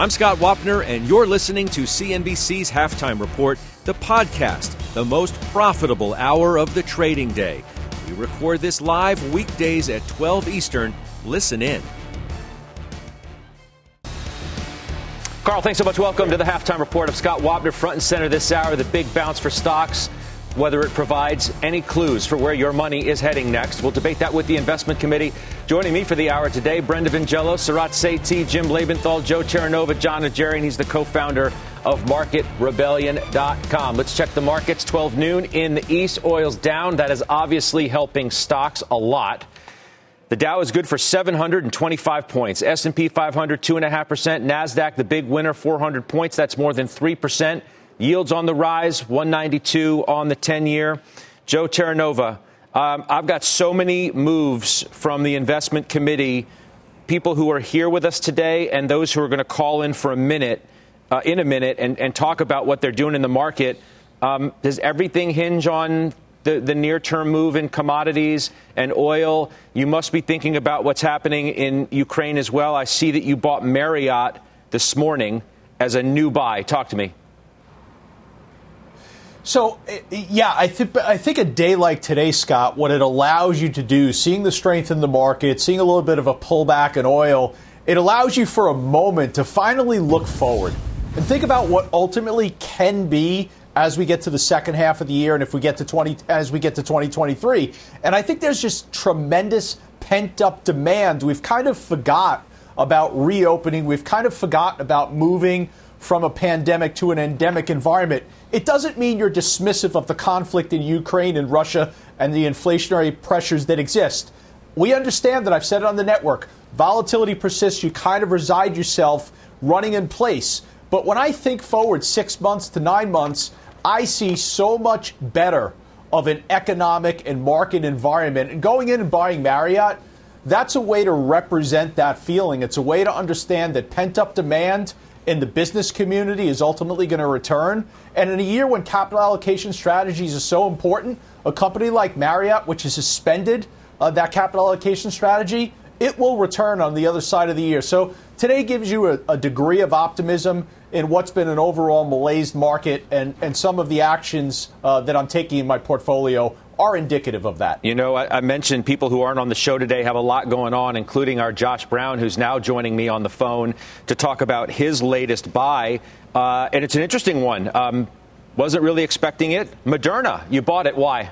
I'm Scott Wapner, and you're listening to CNBC's Halftime Report, the podcast, the most profitable hour of the trading day. We record this live weekdays at 12 Eastern. Listen in. Carl, thanks so much. Welcome to the halftime report of Scott Wapner, front and center this hour. The big bounce for stocks, whether it provides any clues for where your money is heading next. We'll debate that with the investment committee. Joining me for the hour today, Brenda Vingiello, Sarat Sethi, Jim Lebenthal, Joe Terranova, Jon Najarian. He's the co-founder of MarketRebellion.com. Let's check the markets. 12 noon in the East. Oil's down. That is obviously helping stocks a lot. The Dow is good for 725 points. S&P 500 2.5%. NASDAQ, the big winner, 400 points. That's more than 3%. Yields on the rise, 192 on the 10-year. Joe Terranova, um, I've got so many moves from the investment committee, people who are here with us today and those who are going to call in for a minute, uh, in a minute, and, and, talk about what they're doing in the market. Um, does everything hinge on the, the near term move in commodities and oil. You must be thinking about what's happening in Ukraine as well. I see that you bought Marriott this morning as a new buy. Talk to me. So, eh, yeah, I, th- I think a day like today, Scott, what it allows you to do, seeing the strength in the market, seeing a little bit of a pullback in oil, it allows you for a moment to finally look forward and think about what ultimately can be as we get to the second half of the year and if we get to 20 as we get to 2023 and i think there's just tremendous pent up demand. We've kind of forgot about reopening. We've kind of forgotten about moving from a pandemic to an endemic environment it doesn't mean you're dismissive of the conflict in ukraine and russia and the inflationary pressures that exist. We understand that. I've said it on the network. Volatility persists. You kind of reside yourself running in place. But when I think forward six months to nine months, I see so much better of an economic and market environment. And going in and buying Marriott, that's a way to represent that feeling. It's a way to understand that pent up demand in the business community is ultimately going to return. And in a year when capital allocation strategies are so important, a company like Marriott, which has suspended uh, that capital allocation strategy, it will return on the other side of the year. So today gives you a, a degree of optimism in what's been an overall malaise market, and, and some of the actions uh, that I'm taking in my portfolio are indicative of that. You know, I, I, mentioned people who aren't on the show today have a lot going on, including our Josh Brown, who's now joining me on the phone to talk about his latest buy. Uh, and it's an interesting one. Um, wasn't really expecting it. Moderna, you bought it. Why?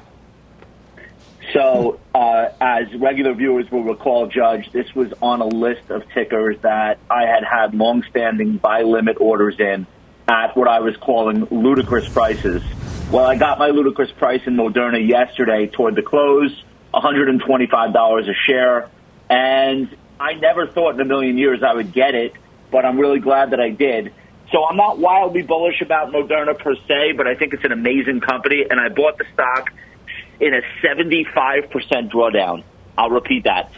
So, uh, as regular viewers will recall, Judge, this was on a list of tickers that I had had longstanding buy limit orders in at what I was calling ludicrous prices. Well, I got my ludicrous price in Moderna yesterday toward the close, $125 a share, and I never thought in a million years I would get it, but I'm really glad that I did. So I'm not wildly bullish about Moderna per se, but I think it's an amazing company, and I bought the stock – in a 75% drawdown. I'll repeat that.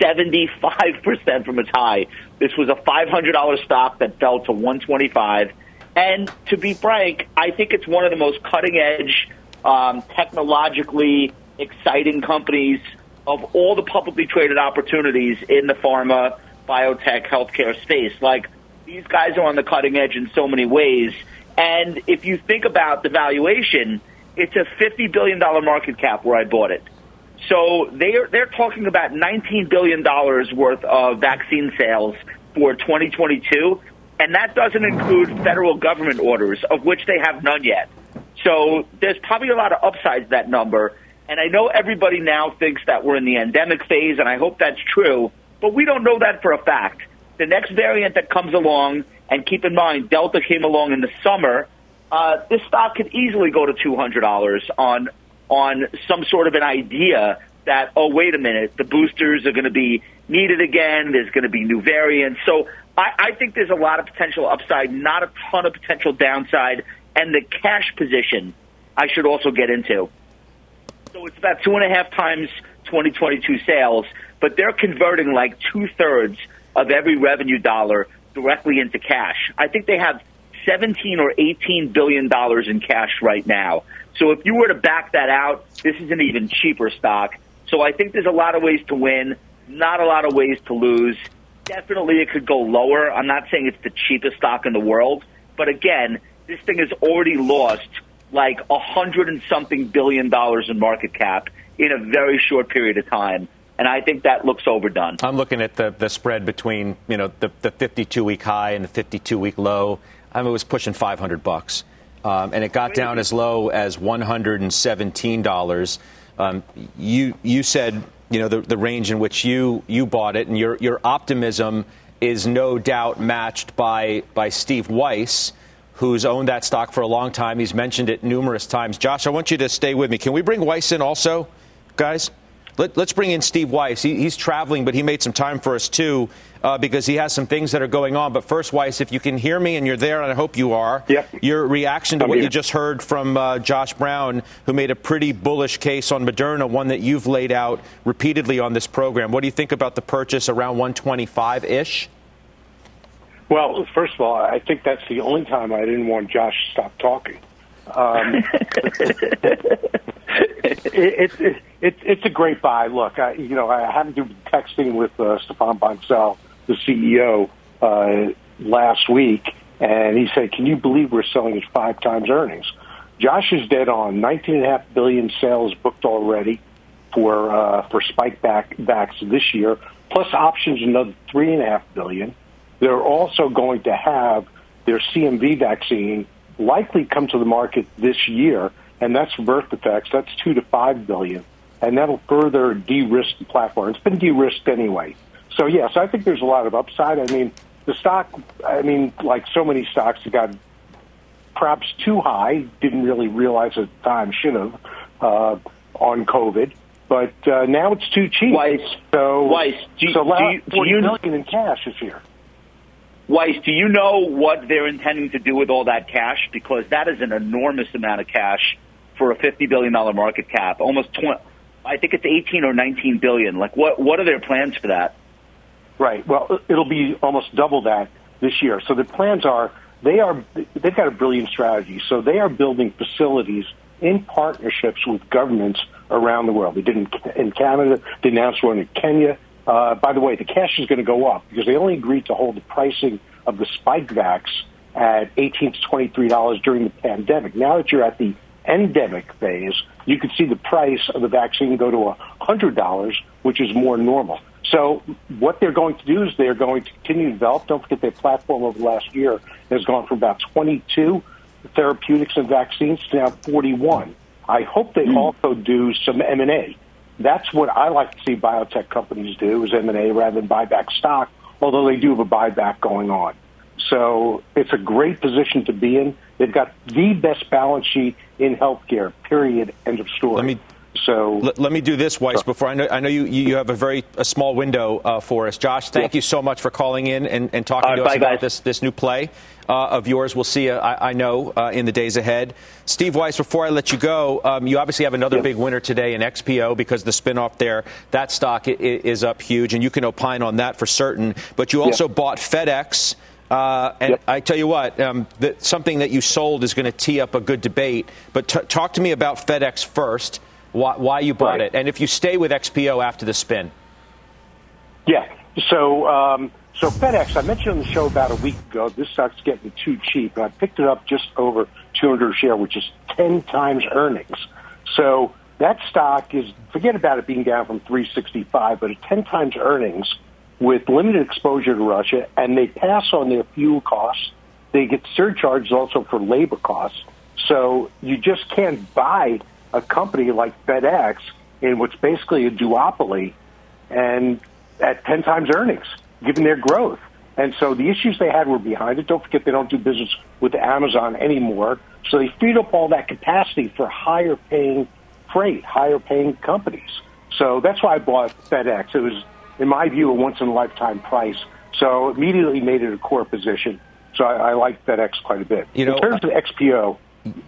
75% from its high. This was a $500 stock that fell to 125. And to be frank, I think it's one of the most cutting edge, um, technologically exciting companies of all the publicly traded opportunities in the pharma, biotech, healthcare space. Like, these guys are on the cutting edge in so many ways. And if you think about the valuation, it's a $50 billion market cap where I bought it. So they're, they're talking about $19 billion worth of vaccine sales for 2022. And that doesn't include federal government orders, of which they have none yet. So there's probably a lot of upsides to that number. And I know everybody now thinks that we're in the endemic phase, and I hope that's true, but we don't know that for a fact. The next variant that comes along, and keep in mind, Delta came along in the summer, uh, this stock could easily go to two hundred dollars on on some sort of an idea that oh wait a minute the boosters are going to be needed again there's going to be new variants so I, I think there's a lot of potential upside, not a ton of potential downside, and the cash position I should also get into. So it's about two and a half times 2022 sales, but they're converting like two thirds of every revenue dollar directly into cash. I think they have 17 or 18 billion dollars in cash right now. So if you were to back that out, this is an even cheaper stock. So I think there's a lot of ways to win, not a lot of ways to lose. Definitely it could go lower. I'm not saying it's the cheapest stock in the world, but again, this thing has already lost like a hundred and something billion dollars in market cap in a very short period of time. And I think that looks overdone. I'm looking at the, the spread between, you know, the, the 52 week high and the 52 week low. I mean, it was pushing 500 bucks. Um, and it got down as low as $117. Um, you, you said, you know, the, the range in which you, you bought it, and your, your optimism is no doubt matched by, by Steve Weiss, who's owned that stock for a long time. He's mentioned it numerous times. Josh, I want you to stay with me. Can we bring Weiss in also, guys? Let, us bring in Steve Weiss. He, he's traveling, but he made some time for us too uh, because he has some things that are going on. But first, Weiss, if you can hear me and you're there, and I hope you are, yep. your reaction to I'm what here. you just heard from uh, Josh Brown, who made a pretty bullish case on Moderna, one that you've laid out repeatedly on this program. What do you think about the purchase around 125 ish? Well, first of all, I think that's the only time I didn't want Josh to stop talking. Um, it, it, it, it, it's a great buy. Look, I, you know, I happened to be texting with uh, Stéphane Bancel, the CEO, uh, last week, and he said, "Can you believe we're selling at five times earnings?" Josh is dead on. Nineteen and a half billion sales booked already for uh, for spike back backs this year, plus options another three and a half billion. They're also going to have their CMV vaccine likely come to the market this year, and that's Vertifex. That's two to five billion, and that'll further de-risk the platform. It's been de-risked anyway. So yes, I think there's a lot of upside. I mean, the stock. I mean, like so many stocks, it got perhaps too high. Didn't really realize at the time. Should have uh, on COVID. But uh, now it's too cheap. Weiss, so, Weiss, do, so do you, do you, million in cash is here. Weiss, do you know what they're intending to do with all that cash? Because that is an enormous amount of cash for a fifty billion dollar market cap. Almost twenty. I think it's eighteen or nineteen billion. Like, what what are their plans for that? Right. Well, it'll be almost double that this year. So the plans are they are they've got a brilliant strategy. So they are building facilities in partnerships with governments around the world. They did in, in Canada. They announced one in Kenya. Uh, by the way, the cash is going to go up because they only agreed to hold the pricing of the spike Spikevax at 18 to 23 dollars during the pandemic. Now that you're at the endemic phase, you can see the price of the vaccine go to hundred dollars, which is more normal. So what they're going to do is they're going to continue to develop. Don't forget their platform over the last year has gone from about 22 therapeutics and vaccines to now 41. I hope they mm. also do some M&A that's what I like to see biotech companies do is M&A rather than buy back stock, although they do have a buyback going on. So it's a great position to be in. They've got the best balance sheet in healthcare, period, end of story. Let me, so let, let me do this, Weiss, before I know, I know you, you have a very a small window uh, for us. Josh, thank yeah. you so much for calling in and, and talking right, to us bye, about guys. this, this new play uh, of yours. We'll see, you, I, I know, uh, in the days ahead. Steve Weiss, before I let you go, um, you obviously have another big winner today in XPO because the spinoff there, that stock is up huge, and you can opine on that for certain. But you also bought FedEx. Uh, and yep. I tell you what, um, the, something that you sold is going to tee up a good debate. But t- talk to me about FedEx first, why, why you bought right. it, and if you stay with XPO after the spin. Yeah. So, um, so FedEx, I mentioned on the show about a week ago, this stock's getting too cheap. And I picked it up just over 200 a share, which is 10 times earnings. So that stock is, forget about it being down from 365, but at 10 times earnings with limited exposure to Russia, and they pass on their fuel costs. They get surcharges also for labor costs. So you just can't buy a company like FedEx in what's basically a duopoly and at 10 times earnings, given their growth. And so the issues they had were behind it. Don't forget they don't do business with Amazon anymore. So they freed up all that capacity for higher paying freight, higher paying companies. So that's why I bought FedEx. It was, in my view, a once in a lifetime price. So immediately made it a core position. So I, I like FedEx quite a bit. You know, in terms of XPO,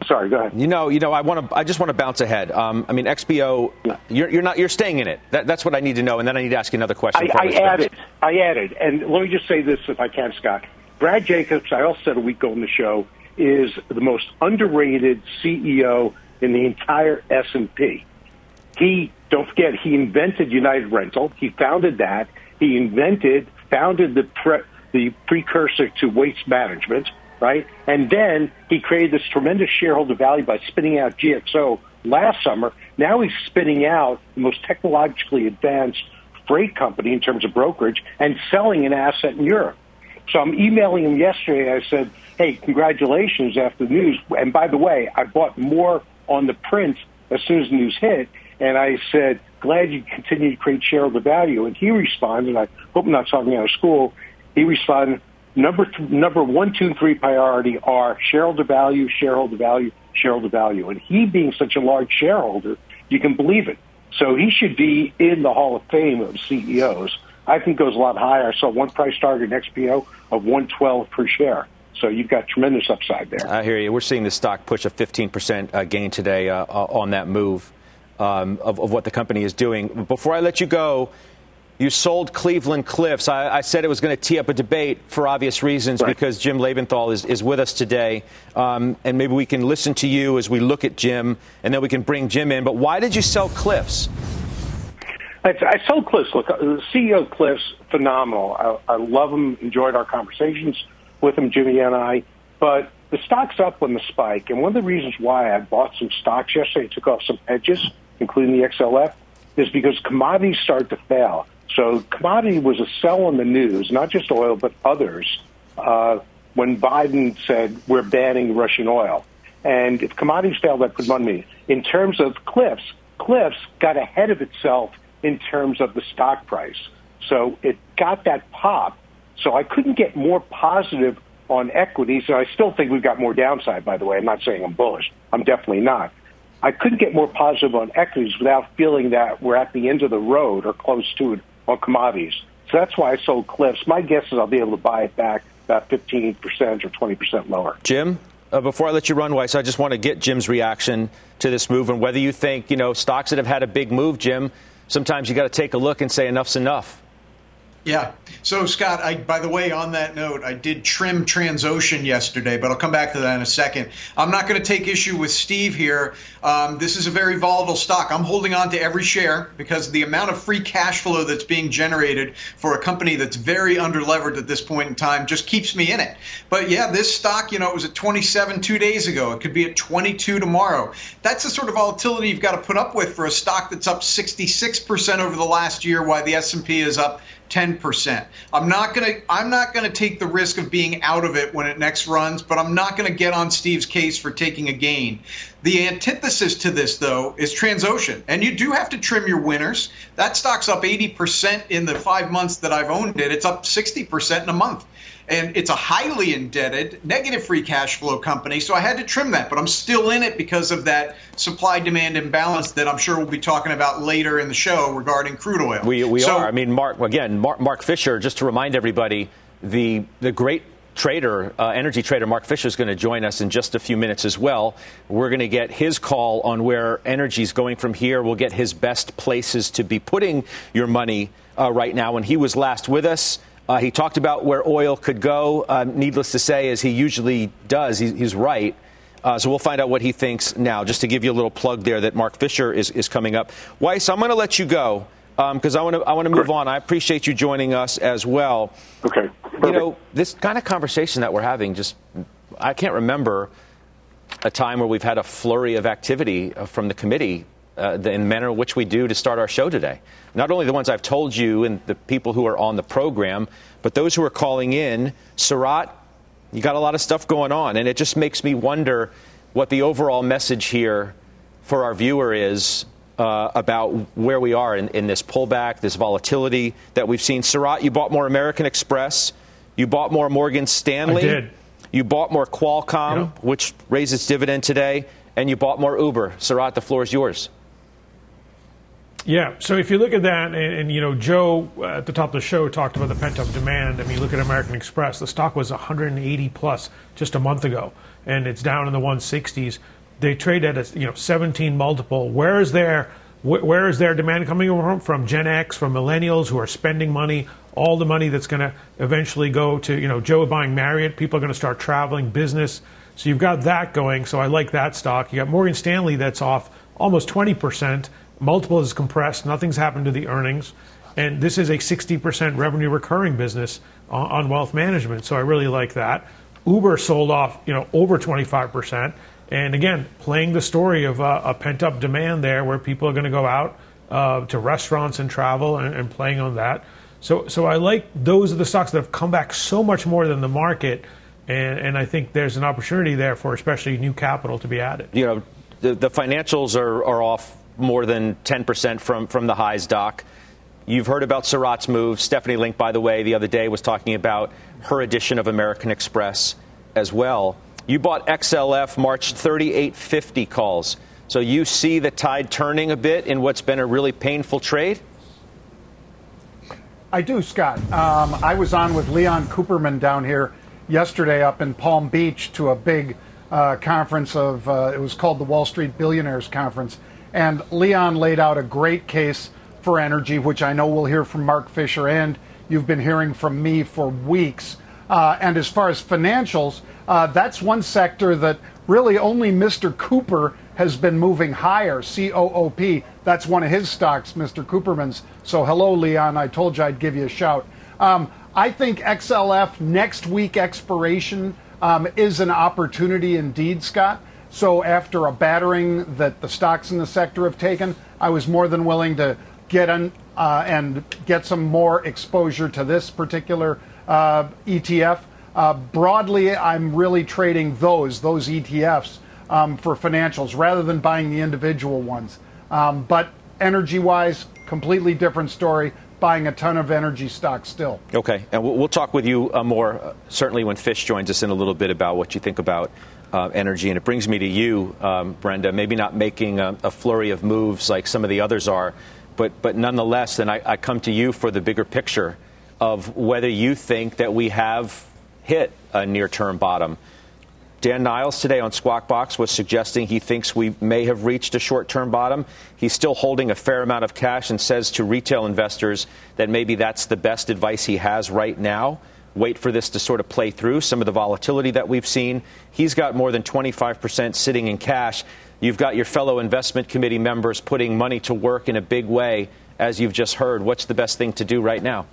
sorry, go ahead. You know, you know, I want to. I just want to bounce ahead. Um, I mean, XPO, yeah. you're, you're, not. You're staying in it. That, that's what I need to know, and then I need to ask you another question. I, I added. I added, and let me just say this, if I can, Scott. Brad Jacobs, I also said a week ago on the show, is the most underrated CEO in the entire S&P. He, don't forget, he invented United Rental. He founded that. He invented, founded the pre, the precursor to waste management, right? And then he created this tremendous shareholder value by spinning out GXO last summer. Now he's spinning out the most technologically advanced freight company in terms of brokerage and selling an asset in Europe. So I'm emailing him yesterday. I said, hey, congratulations after the news. And by the way, I bought more on the print as soon as the news hit. And I said, glad you continue to create shareholder value. And he responded, and I hope I'm not talking out of school. He responded, number th- number one, two, and three priority are shareholder value, shareholder value, shareholder value. And he being such a large shareholder, you can believe it. So he should be in the Hall of Fame of CEOs. I think goes a lot higher. I saw one price target in XPO of 112 per share. So you've got tremendous upside there. I hear you. We're seeing the stock push a 15% uh, gain today uh, on that move um, of, of, what the company is doing. Before I let you go, you sold Cleveland Cliffs. I, I said it was going to tee up a debate for obvious reasons right. because Jim Lebenthal is, is with us today. Um, and maybe we can listen to you as we look at Jim, and then we can bring Jim in. But why did you sell Cliffs? I, I sold Cliffs. Look, uh, the CEO of Cliffs, phenomenal. I, I love him. Enjoyed our conversations with him, Jimmy and I. But the stock's up on the spike, and one of the reasons why I bought some stocks yesterday, took off some hedges, including the XLF, is because commodities started to fail. So commodity was a sell in the news, not just oil, but others, uh, when Biden said we're banning Russian oil. And if commodities fail, that put money. In terms of Cliffs, Cliffs got ahead of itself in terms of the stock price. So it got that pop. So I couldn't get more positive on equities, and I still think we've got more downside, by the way. I'm not saying I'm bullish. I'm definitely not. I couldn't get more positive on equities without feeling that we're at the end of the road or close to it on commodities. So that's why I sold Cliffs. My guess is I'll be able to buy it back about 15% or 20% lower. Jim? Uh, before I let you run, Weiss, I just want to get Jim's reaction to this move and whether you think, you know, stocks that have had a big move, Jim, sometimes you got to take a look and say enough's enough. Yeah. So, Scott, I, by the way, on that note, I did trim Transocean yesterday, but I'll come back to that in a second. I'm not going to take issue with Steve here. Um, this is a very volatile stock. I'm holding on to every share because the amount of free cash flow that's being generated for a company that's very underlevered at this point in time just keeps me in it. But yeah, this stock, you know, it was at 27 two days ago. It could be at 22 tomorrow. That's the sort of volatility you've got to put up with for a stock that's up 66% over the last year, while the S&P is up 10%. I'm not going to I'm not going to take the risk of being out of it when it next runs, but I'm not going to get on Steve's case for taking a gain. The antithesis to this though is Transocean, and you do have to trim your winners. That stock's up 80% in the 5 months that I've owned it. It's up 60% in a month and it's a highly indebted, negative free cash flow company. So I had to trim that, but I'm still in it because of that supply demand imbalance that I'm sure we'll be talking about later in the show regarding crude oil. We, we so, are. I mean, Mark, again, Mark, Mark Fisher, just to remind everybody, the, the great trader, uh, energy trader Mark Fisher is going to join us in just a few minutes as well. We're going to get his call on where energy is going from here. We'll get his best places to be putting your money uh, right now. When he was last with us, uh, he talked about where oil could go. Uh, needless to say, as he usually does, he, he's right. Uh, so we'll find out what he thinks now. Just to give you a little plug there that Mark Fisher is, is coming up. Weiss, I'm going to let you go because um, I want to I want to move on. I appreciate you joining us as well. Okay. Perfect. You know this kind of conversation that we're having. Just I can't remember a time where we've had a flurry of activity uh, from the committee uh, in the manner in which we do to start our show today. Not only the ones I've told you and the people who are on the program, but those who are calling in. Sarat, you got a lot of stuff going on, and it just makes me wonder what the overall message here for our viewer is uh, about where we are in, in, this pullback, this volatility that we've seen. Sarat, you bought more American Express, you bought more Morgan Stanley. I did. You bought more Qualcomm, which raised its dividend today, and you bought more Uber. Sarat, the floor is yours. Yeah. So if you look at that, and, and, you know, Joe uh, at the top of the show talked about the pent up demand. I mean, look at American Express. The stock was 180 plus just a month ago, and it's down in the 160s. They trade at a you know 17 multiple. Where is their where is their demand coming from? From Gen X, from millennials who are spending money, all the money that's going to eventually go to you know Joe buying Marriott. People are going to start traveling, business. So you've got that going. So I like that stock. You got Morgan Stanley that's off almost 20 percent multiple is compressed, nothing's happened to the earnings, and this is a 60% revenue recurring business on, on wealth management. So I really like that. Uber sold off, you know, over 25%. And again, playing the story of uh, a pent up demand there where people are going to go out uh, to restaurants and travel and, and, playing on that. So, so I like those are the stocks that have come back so much more than the market. And, and I think there's an opportunity there for especially new capital to be added. You know, the, the financials are, are off more than 10% from, from the highs, Doc. You've heard about Sarat's move. Stephanie Link, by the way, the other day was talking about her edition of American Express as well. You bought XLF March 3850 calls. So you see the tide turning a bit in what's been a really painful trade? I do, Scott. Um, I was on with Leon Cooperman down here yesterday up in Palm Beach to a big uh, conference of, uh, it was called the Wall Street Billionaires Conference. And Leon laid out a great case for energy, which I know we'll hear from Mark Fisher and you've been hearing from me for weeks. Uh, and as far as financials, uh, that's one sector that really only Mr. Cooper has been moving higher. COOP, that's one of his stocks, Mr. Cooperman's. So, hello, Leon. I told you I'd give you a shout. Um, I think XLF next week expiration um, is an opportunity indeed, Scott. So after a battering that the stocks in the sector have taken, I was more than willing to get in uh, and get some more exposure to this particular uh, ETF. Uh, broadly, I'm really trading those those ETFs um, for financials rather than buying the individual ones. Um, but energy-wise, completely different story. Buying a ton of energy stocks still. Okay, and we'll, we'll talk with you uh, more uh, certainly when Fish joins us in a little bit about what you think about uh, energy. And it brings me to you, um, Brenda, maybe not making a, a, flurry of moves like some of the others are, but, but nonetheless, then I, I come to you for the bigger picture of whether you think that we have hit a near term bottom. Dan Niles today on Squawk Box was suggesting he thinks we may have reached a short term bottom. He's still holding a fair amount of cash and says to retail investors that maybe that's the best advice he has right now wait for this to sort of play through some of the volatility that we've seen. He's got more than 25% sitting in cash. You've got your fellow investment committee members putting money to work in a big way, as you've just heard. What's the best thing to do right now?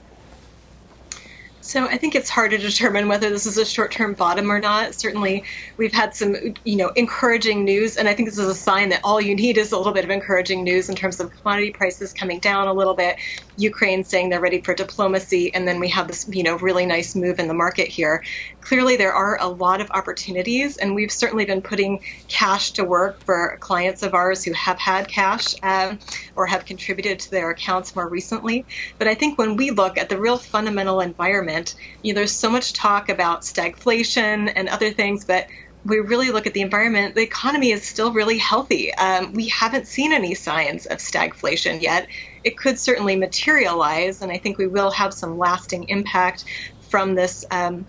So I think it's hard to determine whether this is a short-term bottom or not. Certainly, we've had some, you know, encouraging news, and I think this is a sign that all you need is a little bit of encouraging news in terms of commodity prices coming down a little bit, Ukraine saying they're ready for diplomacy, and then we have this, you know, really nice move in the market here. Clearly, there are a lot of opportunities, and we've certainly been putting cash to work for clients of ours who have had cash um, or have contributed to their accounts more recently. But I think when we look at the real fundamental environment, you know, there's so much talk about stagflation and other things, but we really look at the environment, the economy is still really healthy. Um, we haven't seen any signs of stagflation yet. It could certainly materialize, and I think we will have some lasting impact from this um,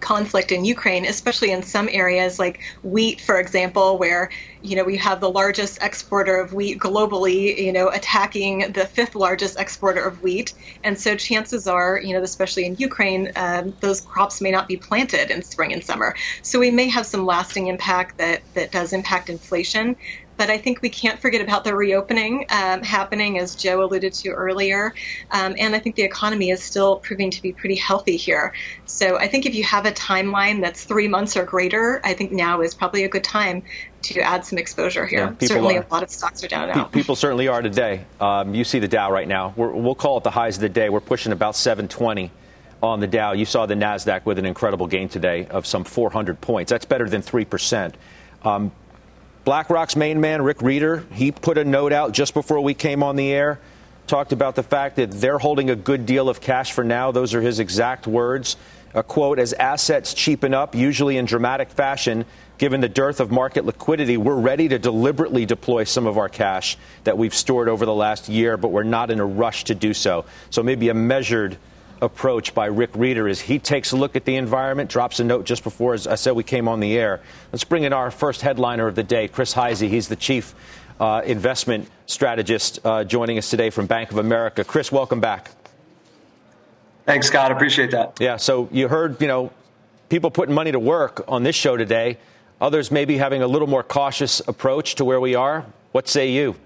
conflict in Ukraine, especially in some areas like wheat, for example, where you know we have the largest exporter of wheat globally, you know, attacking the fifth largest exporter of wheat, and so chances are, you know, especially in Ukraine, um, those crops may not be planted in spring and summer. So we may have some lasting impact that that does impact inflation. But I think we can't forget about the reopening um, happening, as Joe alluded to earlier. Um, and I think the economy is still proving to be pretty healthy here. So I think if you have a timeline that's three months or greater, I think now is probably a good time to add some exposure here. Yeah, certainly, are. a lot of stocks are down now. People certainly are today. Um, you see the Dow right now. we will call it the highs of the day. We're pushing about 720 on the Dow. You saw the Nasdaq with an incredible gain today of some 400 points. That's better than three percent. Um, BlackRock's main man, Rick Rieder, he put a note out just before we came on the air, talked about the fact that they're holding a good deal of cash for now. Those are his exact words. A quote, as assets cheapen up, usually in dramatic fashion, given the dearth of market liquidity, we're ready to deliberately deploy some of our cash that we've stored over the last year, but we're not in a rush to do so. So maybe a measured approach by Rick Rieder is he takes a look at the environment, drops a note just before, as I said, we came on the air. Let's bring in our first headliner of the day, Chris Hyzy. He's the chief uh, investment strategist uh, joining us today from Bank of America. Chris, welcome back. Thanks, Scott. Appreciate that. Yeah. So you heard, you know, people putting money to work on this show today. Others maybe having a little more cautious approach to where we are. What say you?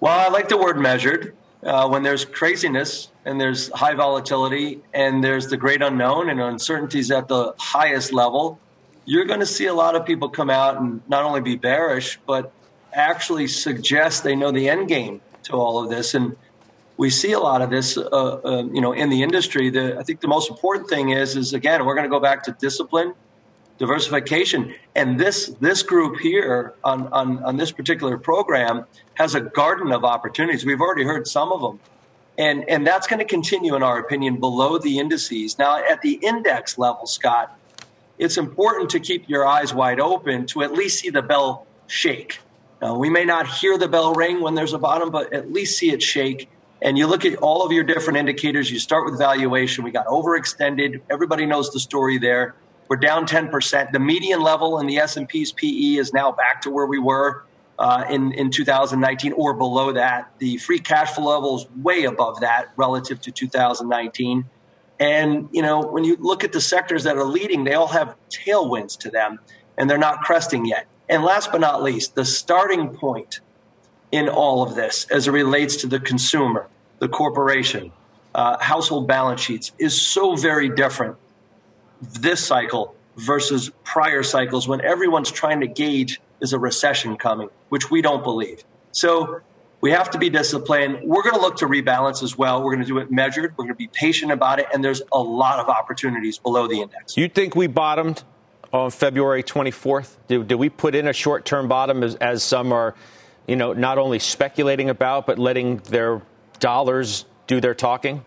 Well, I like the word measured. Uh, when there's craziness and there's high volatility and there's the great unknown and uncertainties at the highest level, you're going to see a lot of people come out and not only be bearish, but actually suggest they know the end game to all of this. And we see a lot of this, uh, uh, you know, in the industry. The, I think the most important thing is, is again, we're going to go back to discipline, diversification, and this this group here on, on on this particular program has a garden of opportunities. We've already heard some of them, and and that's going to continue, in our opinion, below the indices. Now, at the index level, Scott, it's important to keep your eyes wide open to at least see the bell shake. Now, we may not hear the bell ring when there's a bottom, but at least see it shake and you look at all of your different indicators. You start with valuation. We got overextended. Everybody knows the story there. We're down 10%. The median level in the S&P's PE is now back to where we were uh, in, in 2019 or below that. The free cash flow level is way above that relative to 2019. And, you know, when you look at the sectors that are leading, they all have tailwinds to them and they're not cresting yet. And last but not least, the starting point in all of this as it relates to the consumer, the corporation, uh, household balance sheets is so very different this cycle versus prior cycles when everyone's trying to gauge is a recession coming, which we don't believe. So we have to be disciplined. We're going to look to rebalance as well. We're going to do it measured. We're going to be patient about it. And there's a lot of opportunities below the index. You think we bottomed on February 24th? Did, did we put in a short term bottom as, as some are you know, not only speculating about, but letting their dollars do their talking?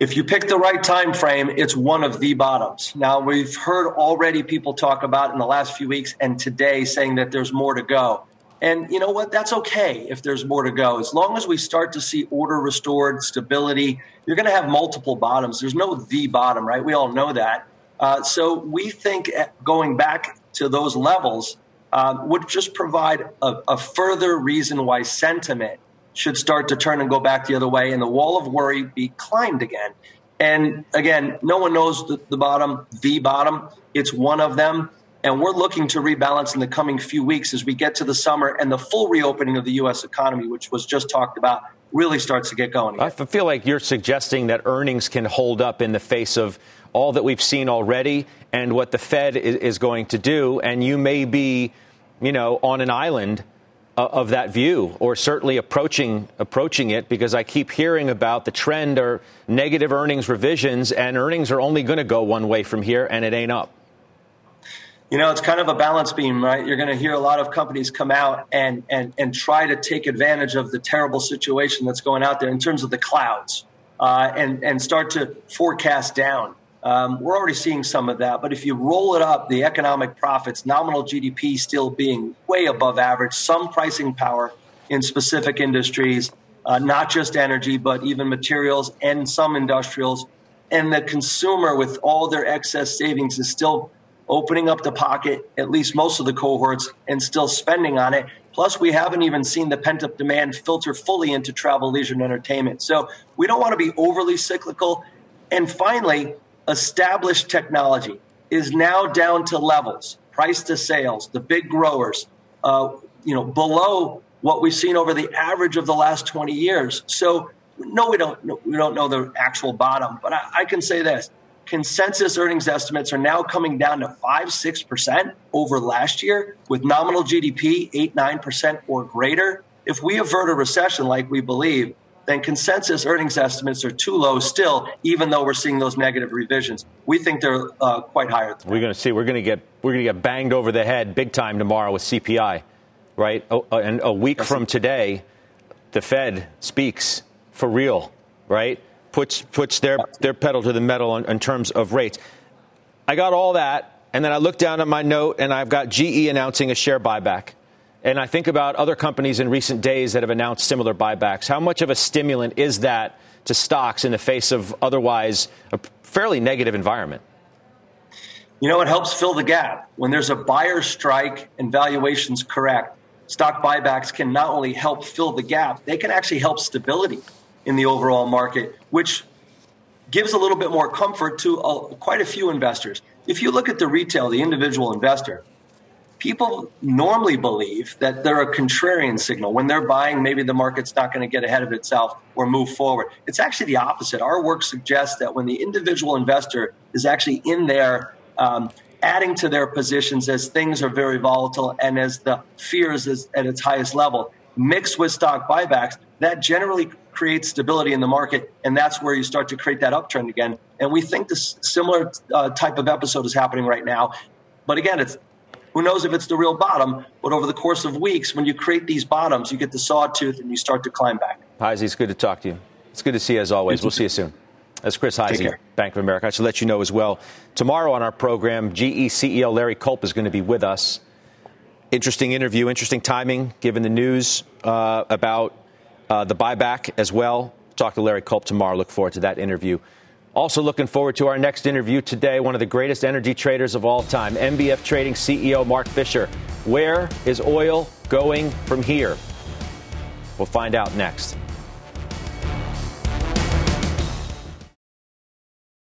If you pick the right time frame, it's one of the bottoms. Now, we've heard already people talk about in the last few weeks and today saying that there's more to go. And you know what? That's okay if there's more to go. As long as we start to see order restored, stability, you're going to have multiple bottoms. There's no the bottom, right? We all know that. Uh, so we think going back to those levels um, would just provide a, a further reason why sentiment should start to turn and go back the other way and the wall of worry be climbed again. And again, no one knows the, the, bottom, the bottom. It's one of them. And we're looking to rebalance in the coming few weeks as we get to the summer and the full reopening of the U.S. economy, which was just talked about, really starts to get going. Again. I feel like you're suggesting that earnings can hold up in the face of all that we've seen already and what the Fed is going to do. And you may be you know, on an island of that view, or certainly approaching approaching it, because I keep hearing about the trend or negative earnings revisions, and earnings are only going to go one way from here, and it ain't up. You know, it's kind of a balance beam, right? You're going to hear a lot of companies come out and and and try to take advantage of the terrible situation that's going out there in terms of the clouds, uh, and and start to forecast down. Um, we're already seeing some of that, but if you roll it up, the economic profits, nominal GDP still being way above average, some pricing power in specific industries, uh, not just energy, but even materials and some industrials. And the consumer, with all their excess savings, is still opening up the pocket, at least most of the cohorts, and still spending on it. Plus, we haven't even seen the pent up demand filter fully into travel, leisure, and entertainment. So we don't want to be overly cyclical. And finally, established technology is now down to levels, price to sales, the big growers, uh, you know, below what we've seen over the average of the last 20 years. So, no, we don't, we don't know the actual bottom, but I, I can say this. Consensus earnings estimates are now coming down to 5 6% over last year, with nominal GDP 8 9% or greater. If we avert a recession like we believe, then consensus earnings estimates are too low still, even though we're seeing those negative revisions. We think they're uh, quite higher. We're going to see. We're going to get we're going to get banged over the head big time tomorrow with CPI, right? Oh, uh, and a week from today, the Fed speaks for real, right? puts puts their their pedal to the metal in, in terms of rates. I got all that, and then I look down at my note, and I've got GE announcing a share buyback. And I think about other companies in recent days that have announced similar buybacks. How much of a stimulant is that to stocks in the face of otherwise a fairly negative environment? You know, it helps fill the gap. When there's a buyer strike and valuations correct, stock buybacks can not only help fill the gap, they can actually help stability in the overall market, which gives a little bit more comfort to a, quite a few investors. If you look at the retail, the individual investor, people normally believe that they're a contrarian signal. When they're buying, maybe the market's not going to get ahead of itself or move forward. It's actually the opposite. Our work suggests that when the individual investor is actually in there um, adding to their positions as things are very volatile and as the fears is at its highest level, mixed with stock buybacks, that generally creates stability in the market, and that's where you start to create that uptrend again. And we think this similar uh, type of episode is happening right now. But again, it's who knows if it's the real bottom, but over the course of weeks, when you create these bottoms, you get the sawtooth and you start to climb back. Hyzy, it's good to talk to you. It's good to see you as always. We'll see you soon. That's Chris Hyzy, Bank of America. I should let you know as well. Tomorrow on our program, GE CEO Larry Culp is going to be with us. Interesting interview, interesting timing, given the news uh, about uh, the buyback as well. Talk to Larry Culp tomorrow. Look forward to that interview. Also, looking forward to our next interview today. One of the greatest energy traders of all time, MBF Trading CEO Mark Fisher. Where is oil going from here? We'll find out next.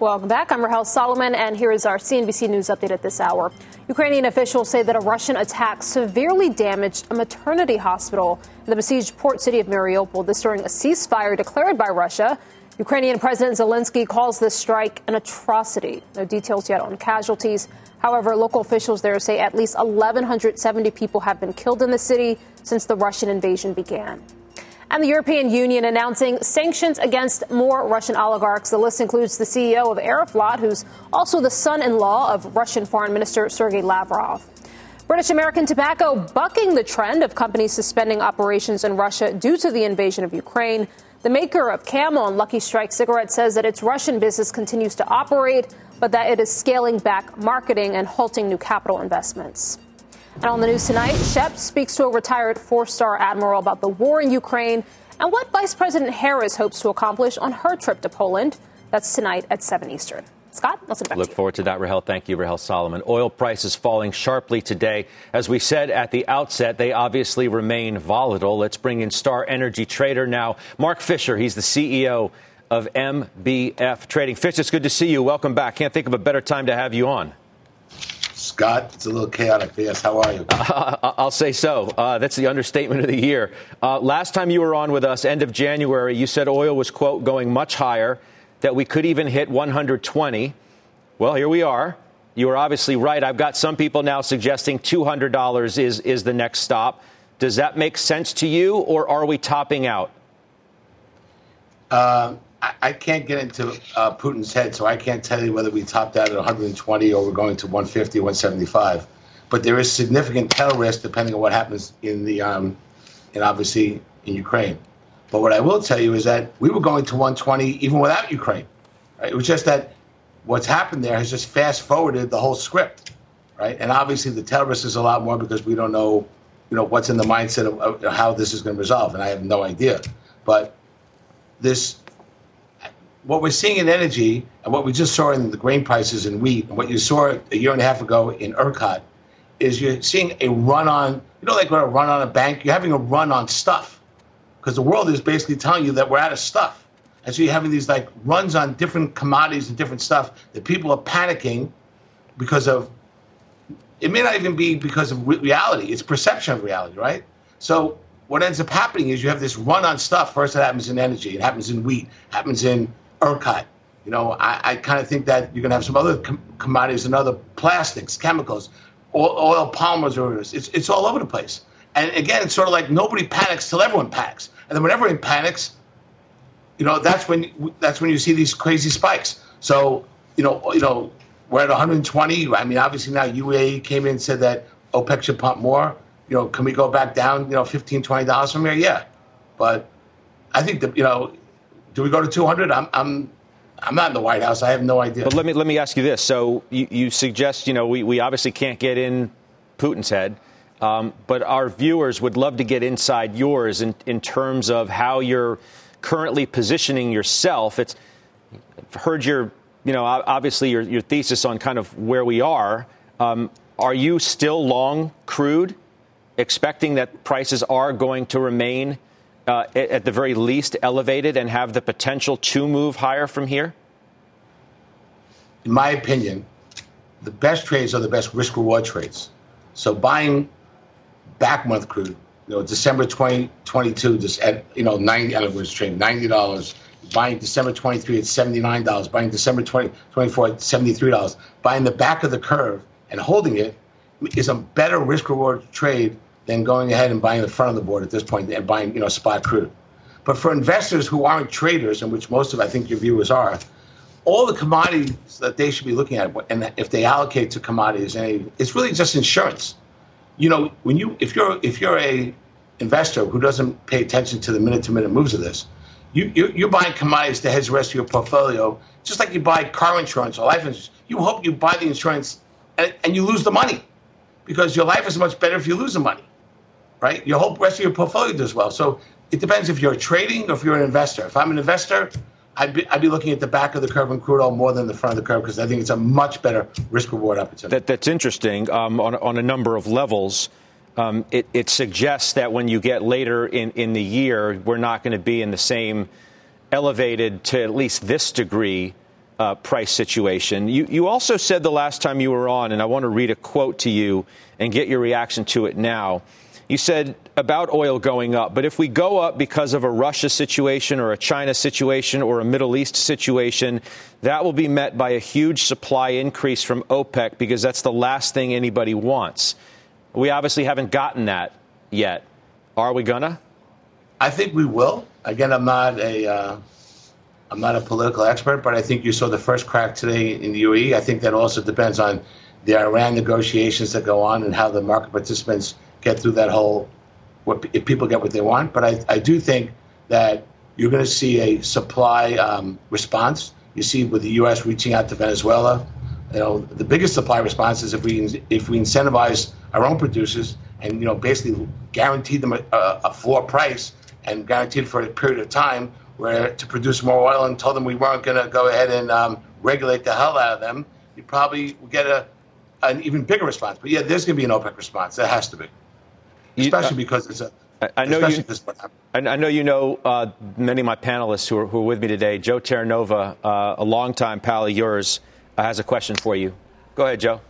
Welcome back. I'm Rahel Solomon, and here is our CNBC News update at this hour. Ukrainian officials say that a Russian attack severely damaged a maternity hospital in the besieged port city of Mariupol. This during a ceasefire declared by Russia. Ukrainian President Zelensky calls this strike an atrocity. No details yet on casualties. However, local officials there say at least 1,170 people have been killed in the city since the Russian invasion began and the European Union announcing sanctions against more Russian oligarchs. The list includes the CEO of Aeroflot, who's also the son in law of Russian Foreign Minister Sergei Lavrov. British American Tobacco bucking the trend of companies suspending operations in Russia due to the invasion of Ukraine. The maker of Camel and Lucky Strike cigarettes says that its Russian business continues to operate, but that it is scaling back marketing and halting new capital investments. And on the news tonight, Shep speaks to a retired four star admiral about the war in Ukraine and what Vice President Harris hopes to accomplish on her trip to Poland. That's tonight at 7 Eastern. Scott, let's back Look to forward to that, Rahel. Thank you, Rahel Solomon. Oil prices falling sharply today. As we said at the outset, they obviously remain volatile. Let's bring in star energy trader now, Mark Fisher. He's the CEO of MBF Trading. Fish, it's good to see you. Welcome back. Can't think of a better time to have you on. Scott, it's a little chaotic. Yes, how are you? Uh, I'll say so. Uh, that's the understatement of the year. Uh, last time you were on with us, end of January, you said oil was, quote, going much higher, that we could even hit 120. Well, here we are. You were obviously right. I've got some people now suggesting $200 is, is the next stop. Does that make sense to you, or are we topping out? I, can't get into uh, Putin's head, so I can't tell you whether we topped out at 120 or we're going to 150 175. But there is significant tail risk depending on what happens in the, um, and obviously in Ukraine. But what I will tell you is that we were going to 120 even without Ukraine. Right? It was just that what's happened there has just fast forwarded the whole script, right? And obviously the tail risk is a lot more because we don't know, you know, what's in the mindset of, of how this is going to resolve, and I have no idea. But this, what we're seeing in energy, and what we just saw in the grain prices in wheat, and what you saw a year and a half ago in ERCOT, is you're seeing a run on, you know, like when a run on a bank, you're having a run on stuff, because the world is basically telling you that we're out of stuff. And so you're having these like runs on different commodities and different stuff that people are panicking because of. It may not even be because of reality; it's perception of reality, right? So what ends up happening is you have this run on stuff. First, it happens in energy, it happens in wheat, happens in ERCOT. You know, I, I kind of think that you're going to have some other com- commodities and other plastics, chemicals, oil, oil polymers. It's it's all over the place. And again, it's sort of like nobody panics till everyone panics, and then when everyone panics, you know, that's when that's when you see these crazy spikes. So, you know, you know, we're at 120. I mean, obviously now UAE came in and said that OPEC should pump more. You know, can we go back down? You know, 15, 20 dollars from here? Yeah, but I think that you know, do we go to 200? I'm I'm I'm not in the White House. I have no idea. But let me let me ask you this. So you, you suggest you know we, we obviously can't get in Putin's head, um, but our viewers would love to get inside yours in in terms of how you're currently positioning yourself. It's I've heard your, you know, obviously your, your thesis on kind of where we are. Um, are you still long crude, expecting that prices are going to remain uh, at the very least elevated and have the potential to move higher from here? In my opinion, the best trades are the best risk reward trades. So buying back month crude you know, December 2022, just at, you know, 90, I was trading $90. Buying December 23 at $79. Buying December 2024 at $73. Buying the back of the curve and holding it is a better risk reward trade than going ahead and buying the front of the board at this point and buying, you know, spot crude. But for investors who aren't traders, and which most of I think your viewers are, all the commodities that they should be looking at, and if they allocate to commodities, it's really just insurance you know, when you if you're if you're a investor who doesn't pay attention to the minute to minute moves of this, you, you you're buying commodities to hedge the rest of your portfolio, just like you buy car insurance or life insurance. You hope you buy the insurance and, and you lose the money because your life is much better if you lose the money, right? Your whole rest of your portfolio does well. So it depends if you're trading or if you're an investor. If I'm an investor, I'd be, I'd be looking at the back of the curve in crude oil more than the front of the curve because I think it's a much better risk reward opportunity. That, that's interesting um, on, on a number of levels. Um, it, it, suggests that when you get later in, in the year, we're not going to be in the same elevated to at least this degree uh, price situation. You, you also said the last time you were on, and I want to read a quote to you and get your reaction to it now. You said about oil going up, but if we go up because of a Russia situation or a China situation or a Middle East situation, that will be met by a huge supply increase from OPEC because that's the last thing anybody wants. We obviously haven't gotten that yet. Are we gonna? I think we will. Again, I'm not a am uh, not a political expert, but I think you saw the first crack today in the UAE. I think that also depends on the Iran negotiations that go on and how the market participants get through that whole what if people get what they want. But I, I do think that you're going to see a supply um, response. You see with the U.S. reaching out to Venezuela. You know, the biggest supply response is if we if we incentivize our own producers and you know basically guarantee them a, a floor price and guaranteed for a period of time where to produce more oil and told them we weren't going to go ahead and um, regulate the hell out of them, you probably get a an even bigger response. But yeah, there's going to be an OPEC response. There has to be especially because it's a. I know you. I know you know uh, many of my panelists who are, who are, with me today. Joe Terranova, uh, a longtime pal of yours, uh, has a question for you. Go ahead, Joe.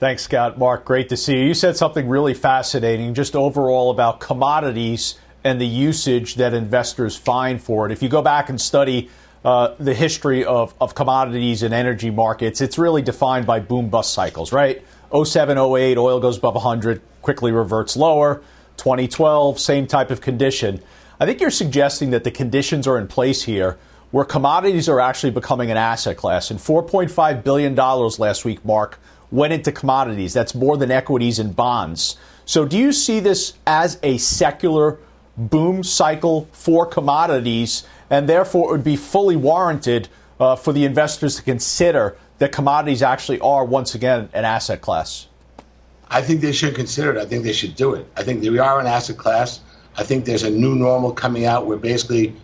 Thanks, Scott. Mark, great to see you. You said something really fascinating, just overall about commodities and the usage that investors find for it. If you go back and study uh, the history of, of commodities and energy markets, it's really defined by boom bust cycles, right? 07, 08, oil goes above 100, quickly reverts lower. 2012, same type of condition. I think you're suggesting that the conditions are in place here where commodities are actually becoming an asset class. And $4.5 billion last week, Mark, went into commodities. That's more than equities and bonds. So do you see this as a secular boom cycle for commodities, and therefore it would be fully warranted uh, for the investors to consider that commodities actually are once again an asset class? I think they should consider it. I think they should do it. I think we are an asset class. I think there's a new normal coming out where basically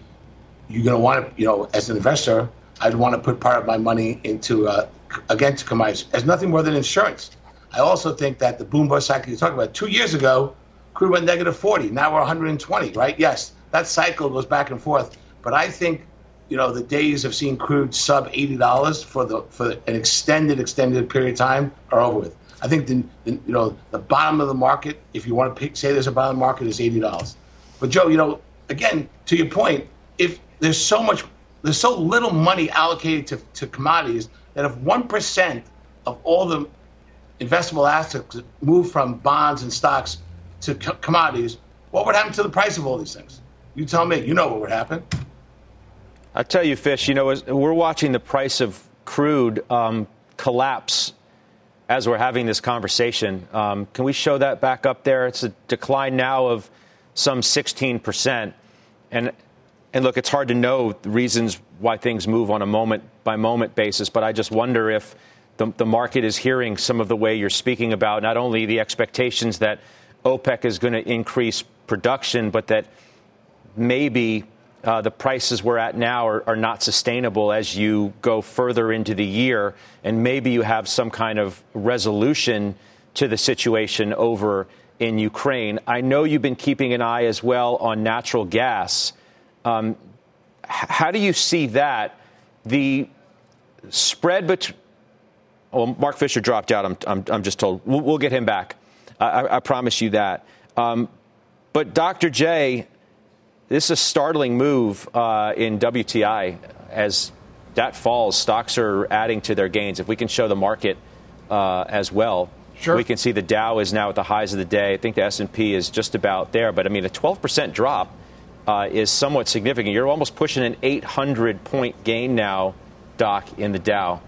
you're going to want to, you know, as an investor, I'd want to put part of my money into, uh, again, to commodities as nothing more than insurance. I also think that the boom bust cycle you talk about, two years ago, crude went negative 40. Now we're 120, right? Yes, that cycle goes back and forth. But I think, you know, the days of seeing crude sub $80 for the for an extended, extended period of time are over with. I think the, the you know the bottom of the market, if you want to pick, say there's a bottom market, is eighty dollars. But Joe, you know, again to your point, if there's so much, there's so little money allocated to, to commodities that if one percent of all the investable assets move from bonds and stocks to co- commodities, what would happen to the price of all these things? You tell me. You know what would happen. I tell you, Fish. You know, we're watching the price of crude um, collapse as we're having this conversation. Um, can we show that back up there? It's a decline now of some 16 percent, and and look, it's hard to know the reasons why things move on a moment by moment basis, but I just wonder if the, the market is hearing some of the way you're speaking about not only the expectations that OPEC is going to increase production, but that maybe uh, the prices we're at now are, are, not sustainable as you go further into the year, and maybe you have some kind of resolution to the situation over in Ukraine. I know you've been keeping an eye as well on natural gas. Um, how do you see that? The spread between. Well, Mark Fisher dropped out. I'm, I'm, I'm just told. We'll, we'll, get him back. I, I promise you that. Um, but Dr. J, this is a startling move uh, in WTI as that falls. Stocks are adding to their gains. If we can show the market uh, as well, sure. we can see the Dow is now at the highs of the day. I think the S&P is just about there. But I mean, a 12% drop uh, is somewhat significant. You're almost pushing an 800 point gain now, Doc, in the Dow.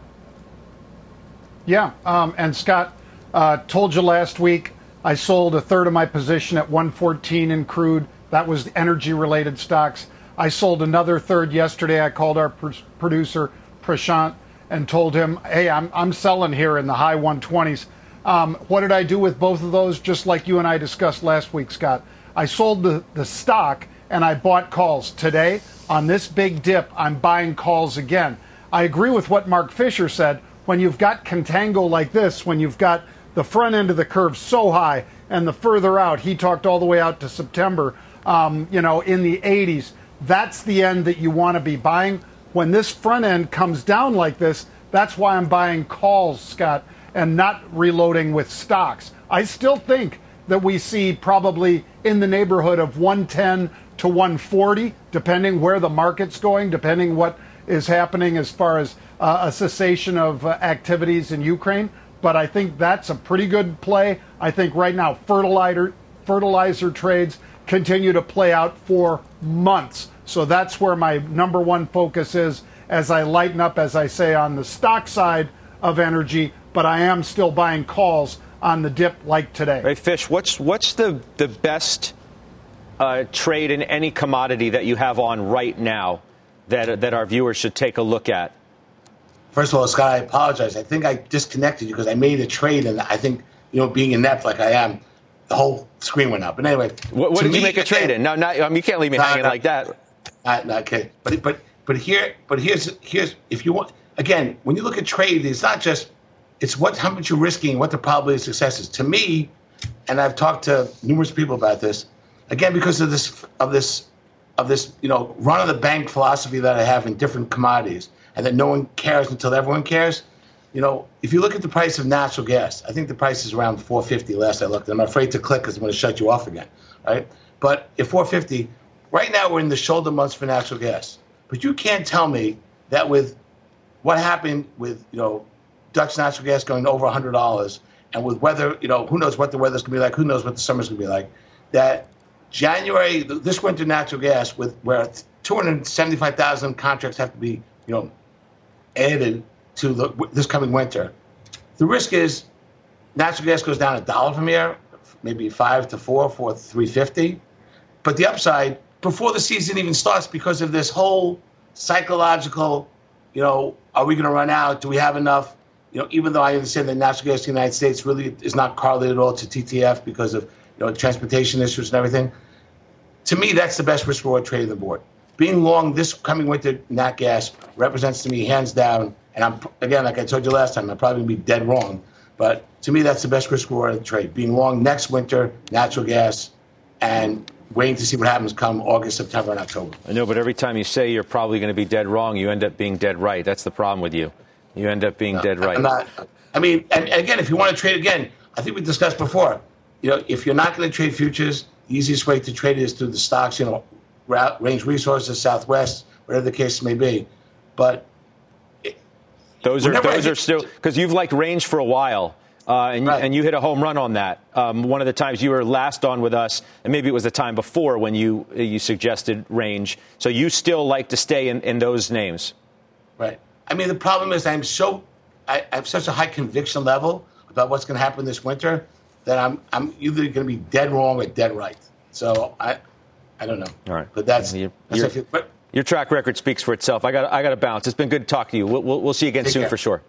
Yeah, um, and Scott uh, told you last week I sold a third of my position at 114 in crude. That was the energy related stocks. I sold another third yesterday. I called our pr- producer, Prashant, and told him, hey, I'm, I'm selling here in the high 120s. Um, what did I do with both of those? Just like you and I discussed last week, Scott. I sold the, the stock and I bought calls. Today, on this big dip, I'm buying calls again. I agree with what Mark Fisher said. When you've got contango like this, when you've got the front end of the curve so high and the further out, he talked all the way out to September um, you know, in the 80s. That's the end that you want to be buying. When this front end comes down like this, that's why I'm buying calls, Scott, and not reloading with stocks. I still think that we see probably in the neighborhood of 110 to 140, depending where the market's going, depending what is happening as far as uh, a cessation of uh, activities in Ukraine. But I think that's a pretty good play. I think right now fertilizer fertilizer trades continue to play out for months. So that's where my number one focus is as I lighten up, as I say, on the stock side of energy, but I am still buying calls on the dip like today. Hey, Fish, what's, what's the, the best uh, trade in any commodity that you have on right now that, that our viewers should take a look at? First of all, Scott, I apologize. I think I disconnected you because I made a trade, and I think, you know, being inept like I am, the whole screen went up. But anyway, what, what did me, you make a trade in? No, not, um, you can't leave me hanging like that. Not, not okay, but but but here, but here's here's if you want again when you look at trade, it's not just it's what how much you're risking, what the probability of success is. To me, and I've talked to numerous people about this. Again, because of this of this of this you know run of the bank philosophy that I have in different commodities, and that no one cares until everyone cares you know, if you look at the price of natural gas, I think the price is around 450 last I looked. I'm afraid to click because I'm going to shut you off again, right? But at 450, right now we're in the shoulder months for natural gas. But you can't tell me that with what happened with, you know, Dutch natural gas going over $100 and with weather, you know, who knows what the weather's going to be like, who knows what the summer's going to be like, that January, this winter natural gas with where 275,000 contracts have to be, you know, added to the, this coming winter. The risk is natural gas goes down a dollar from here, maybe five to four for 350. but the upside before the season even starts because of this whole psychological, you know, are we going to run out? Do we have enough? You know, even though I understand that natural gas in the United States really is not correlated at all to TTF because of you know transportation issues and everything. To me, that's the best risk reward trade in the board. Being long this coming winter, nat gas represents to me hands down. And I'm again, like I told you last time, I'm probably gonna be dead wrong. But to me, that's the best risk reward trade. Being long next winter, natural gas, and waiting to see what happens come August, September, and October. I know, but every time you say you're probably going to be dead wrong, you end up being dead right. That's the problem with you. You end up being no, dead right. Not, I mean, and, and again, if you want to trade again, I think we discussed before. You know, if you're not going to trade futures, the easiest way to trade it is through the stocks. You know, Range Resources, Southwest, whatever the case may be. But those are those are still because you've liked Range for a while. Uh, and, right. and, you hit a home run on that. Um, one of the times you were last on with us, and maybe it was the time before when you you suggested range. So you still like to stay in, in those names, right? I mean, the problem is I'm so I, I have such a high conviction level about what's going to happen this winter that I'm I'm either going to be dead wrong or dead right. So I I don't know. All right, but that's, you're, that's you're, but, your track record speaks for itself. I got I got to bounce. It's been good to talk to you. We'll, we'll, we'll see you again soon care. for sure.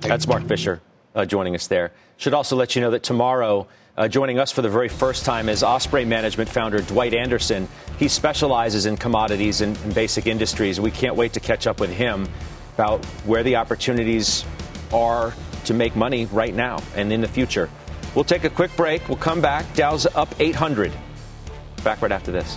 That's Mark Fisher uh, joining us there. Should also let you know that tomorrow, uh, joining us for the very first time is Ospraie Management founder Dwight Anderson. He specializes in commodities and, and basic industries. We can't wait to catch up with him about where the opportunities are to make money right now and in the future. We'll take a quick break. We'll come back. Dow's up 800. Back right after this.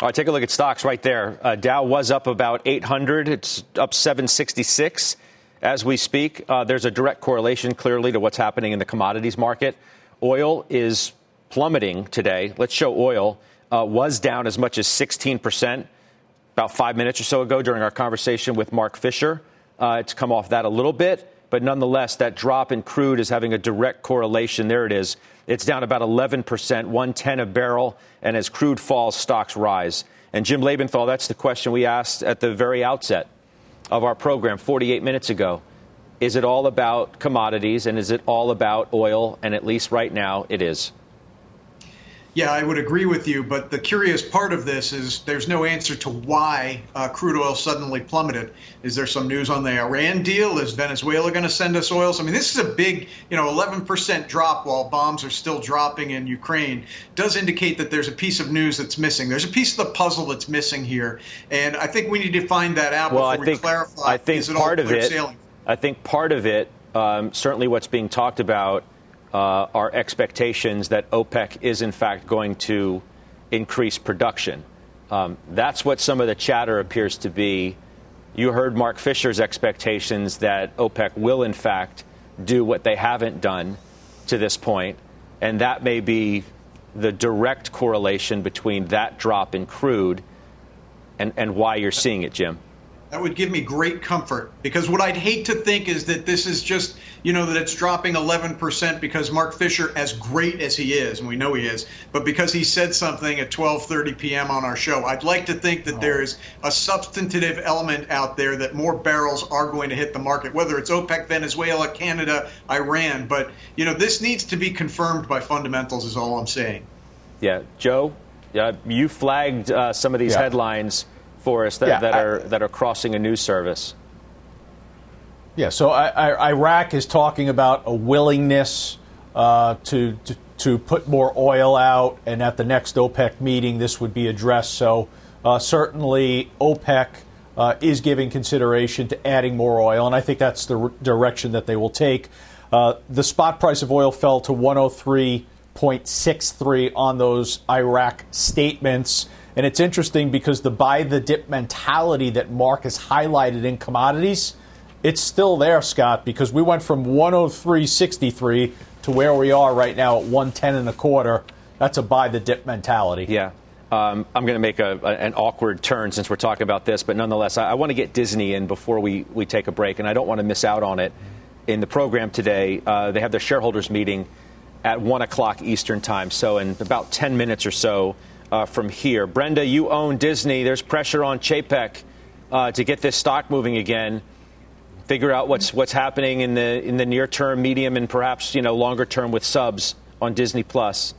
All right, take a look at stocks right there. Uh, Dow was up about 800. It's up 766 as we speak. Uh, there's a direct correlation, clearly, to what's happening in the commodities market. Oil is plummeting today. Let's show oil uh, was down as much as 16% about five minutes or so ago during our conversation with Mark Fisher. Uh, it's come off that a little bit, but nonetheless, that drop in crude is having a direct correlation. There it is it's down about 11%, 110 a barrel. And as crude falls, stocks rise. And Jim Lebenthal, that's the question we asked at the very outset of our program 48 minutes ago. Is it all about commodities and is it all about oil? And at least right now, it is. Yeah, I would agree with you. But the curious part of this is there's no answer to why uh, crude oil suddenly plummeted. Is there some news on the Iran deal? Is Venezuela going to send us oil? I mean, this is a big, you know, 11% drop while bombs are still dropping in Ukraine. Does indicate that there's a piece of news that's missing. There's a piece of the puzzle that's missing here, and I think we need to find that out well, before I think, we clarify. I think part of it. Sailing? I think part of it, um, certainly what's being talked about uh, expectations that OPEC is, in fact, going to increase production. Um, that's what some of the chatter appears to be. You heard Mark Fisher's expectations that OPEC will, in fact, do what they haven't done to this point, and that may be the direct correlation between that drop in crude and, and why you're seeing it, Jim. That would give me great comfort because what I'd hate to think is that this is just, you know, that it's dropping 11% because Mark Fisher, as great as he is, and we know he is, but because he said something at 12:30 p.m. on our show, I'd like to think that oh. there is a substantive element out there that more barrels are going to hit the market, whether it's OPEC, Venezuela, Canada, Iran. But you know, this needs to be confirmed by fundamentals. Is all I'm saying. Yeah, Joe, uh, you flagged uh, some of these yeah. headlines for us that, yeah, that are that are crossing a news service? Yeah, so I, I, Iraq is talking about a willingness uh, uh, to, to, to put more oil out, and at the next OPEC meeting, this would be addressed. So uh, certainly, OPEC uh, is giving consideration to adding more oil, and I think that's the r- direction that they will take. Uh, the spot price of oil fell to 103.63 on those Iraq statements. And it's interesting because the buy the dip mentality that Mark has highlighted in commodities, it's still there, Scott, because we went from 103.63 to where we are right now at 110 and a quarter. That's a buy the dip mentality. Yeah. Um, I'm going to make a, a, an awkward turn since we're talking about this, but nonetheless, I, I want to get Disney in before we, we take a break, and I don't want to miss out on it. In the program today, uh, they have their shareholders meeting at 1 o'clock Eastern Time, so in about 10 minutes or so uh, from here. Brenda, you own Disney. There's pressure on Chapek uh, to get this stock moving again. Figure out what's what's happening in the in the near term, medium, and perhaps you know longer term with subs on Disney Plus.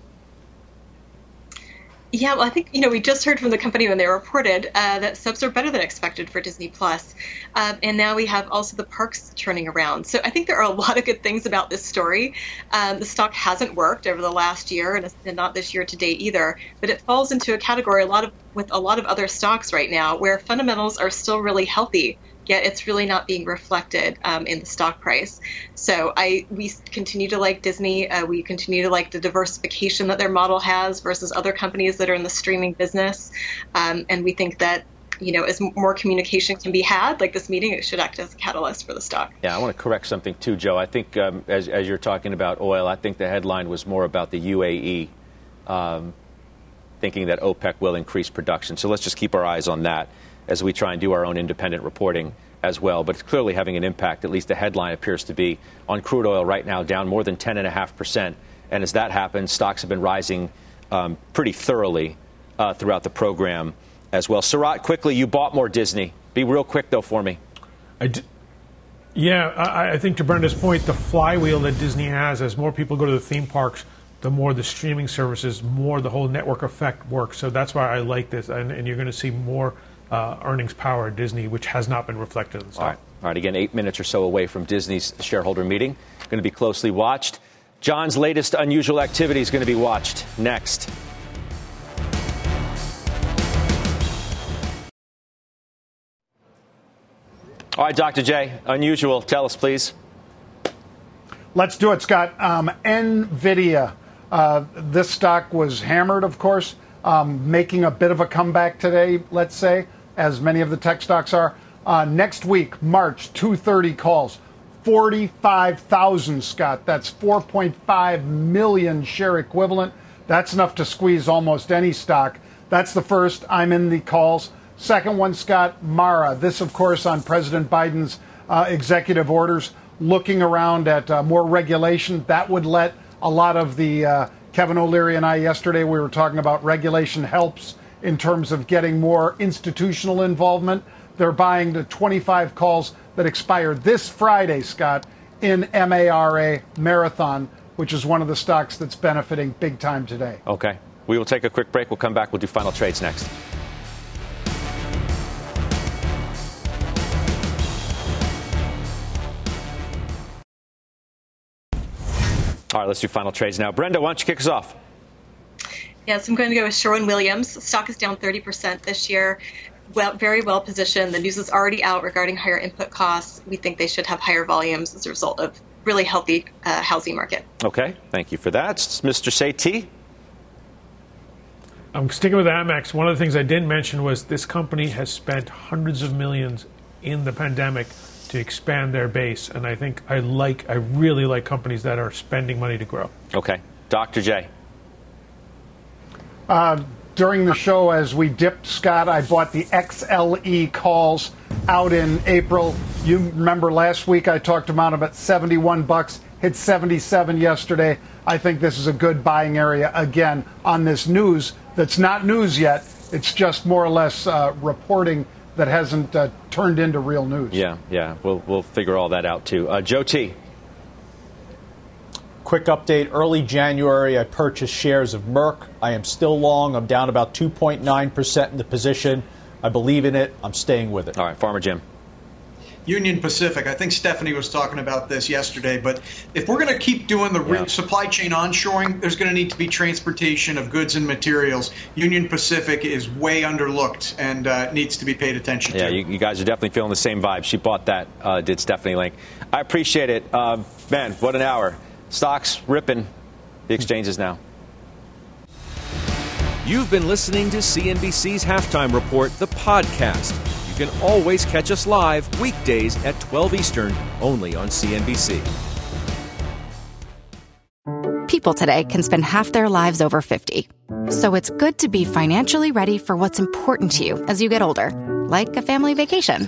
Yeah, well, I think you know we just heard from the company when they reported uh, that subs are better than expected for Disney Plus, um, and now we have also the parks turning around. So I think there are a lot of good things about this story. Um, the stock hasn't worked over the last year, and, and not this year to date either. But it falls into a category a lot of with a lot of other stocks right now where fundamentals are still really healthy yet it's really not being reflected um, in the stock price. So I we continue to like Disney. Uh, we continue to like the diversification that their model has versus other companies that are in the streaming business, um, and we think that. You know, as more communication can be had, like this meeting, it should act as a catalyst for the stock. Yeah, I want to correct something too, Joe. I think um, as, as you're talking about oil, I think the headline was more about the UAE, um, thinking that OPEC will increase production. So let's just keep our eyes on that as we try and do our own independent reporting as well. But it's clearly having an impact, at least the headline appears to be, on crude oil right now, down more than 10.5%. And as that happens, stocks have been rising um, pretty thoroughly uh, throughout the program as well. Sarat, quickly, you bought more Disney. Be real quick, though, for me. I d- yeah, I, I think to Brenda's point, the flywheel that Disney has, as more people go to the theme parks, the more the streaming services, more the whole network effect works. So that's why I like this, and, and you're going to see more uh, earnings power at Disney, which has not been reflected in the stock. All right. All right, again, eight minutes or so away from Disney's shareholder meeting. Going to be closely watched. Jon's latest unusual activity is going to be watched next. All right, Dr. J, unusual. Tell us, please. Let's do it, Scott. Um, NVIDIA. Uh, this stock was hammered, of course, um, making a bit of a comeback today, let's say as many of the tech stocks are. Uh, next week, March, 230 calls, 45,000, Scott. That's 4.5 million share equivalent. That's enough to squeeze almost any stock. That's the first. I'm in the calls. Second one, Scott, Mara. This, of course, on President Biden's uh, executive orders, looking around at uh, more regulation. That would let a lot of the uh, Kevin O'Leary and I yesterday, we were talking about regulation helps in terms of getting more institutional involvement. They're buying the 25 calls that expire this Friday, Scott, in MARA Marathon, which is one of the stocks that's benefiting big time today. Okay. We will take a quick break. We'll come back. We'll do final trades next. All right, let's do final trades now. Brenda, why don't you kick us off? Yes, I'm going to go with Sherwin Williams. Stock is down 30% this year. Well, very well positioned. The news is already out regarding higher input costs. We think they should have higher volumes as a result of really healthy uh, housing market. Okay, thank you for that, Mr. Sethi. I'm sticking with Amex. One of the things I didn't mention was this company has spent hundreds of millions in the pandemic to expand their base, and I think I like, I really like companies that are spending money to grow. Okay, Dr. J. Uh, during the show, as we dipped, Scott, I bought the XLE calls out in April. You remember last week I talked about them at 71 bucks, hit 77 yesterday. I think this is a good buying area again on this news that's not news yet. It's just more or less uh, reporting that hasn't uh, turned into real news. Yeah, yeah. We'll, we'll figure all that out too. Uh, Joe T. Quick update early January, I purchased shares of Merck. I am still long. I'm down about 2.9% in the position. I believe in it. I'm staying with it. All right, Farmer Jim. Union Pacific. I think Stephanie was talking about this yesterday. But if we're going to keep doing the yeah. supply chain onshoring, there's going to need to be transportation of goods and materials. Union Pacific is way underlooked and uh, needs to be paid attention yeah, to. Yeah, you, you, guys are definitely feeling the same vibe. She bought that, uh, did Stephanie Link. I appreciate it. Uh, man, what an hour. Stocks ripping the exchanges now. You've been listening to CNBC's Halftime Report, the podcast. You can always catch us live weekdays at 12 Eastern, only on CNBC. People today can spend half their lives over 50. So it's good to be financially ready for what's important to you as you get older, like a family vacation.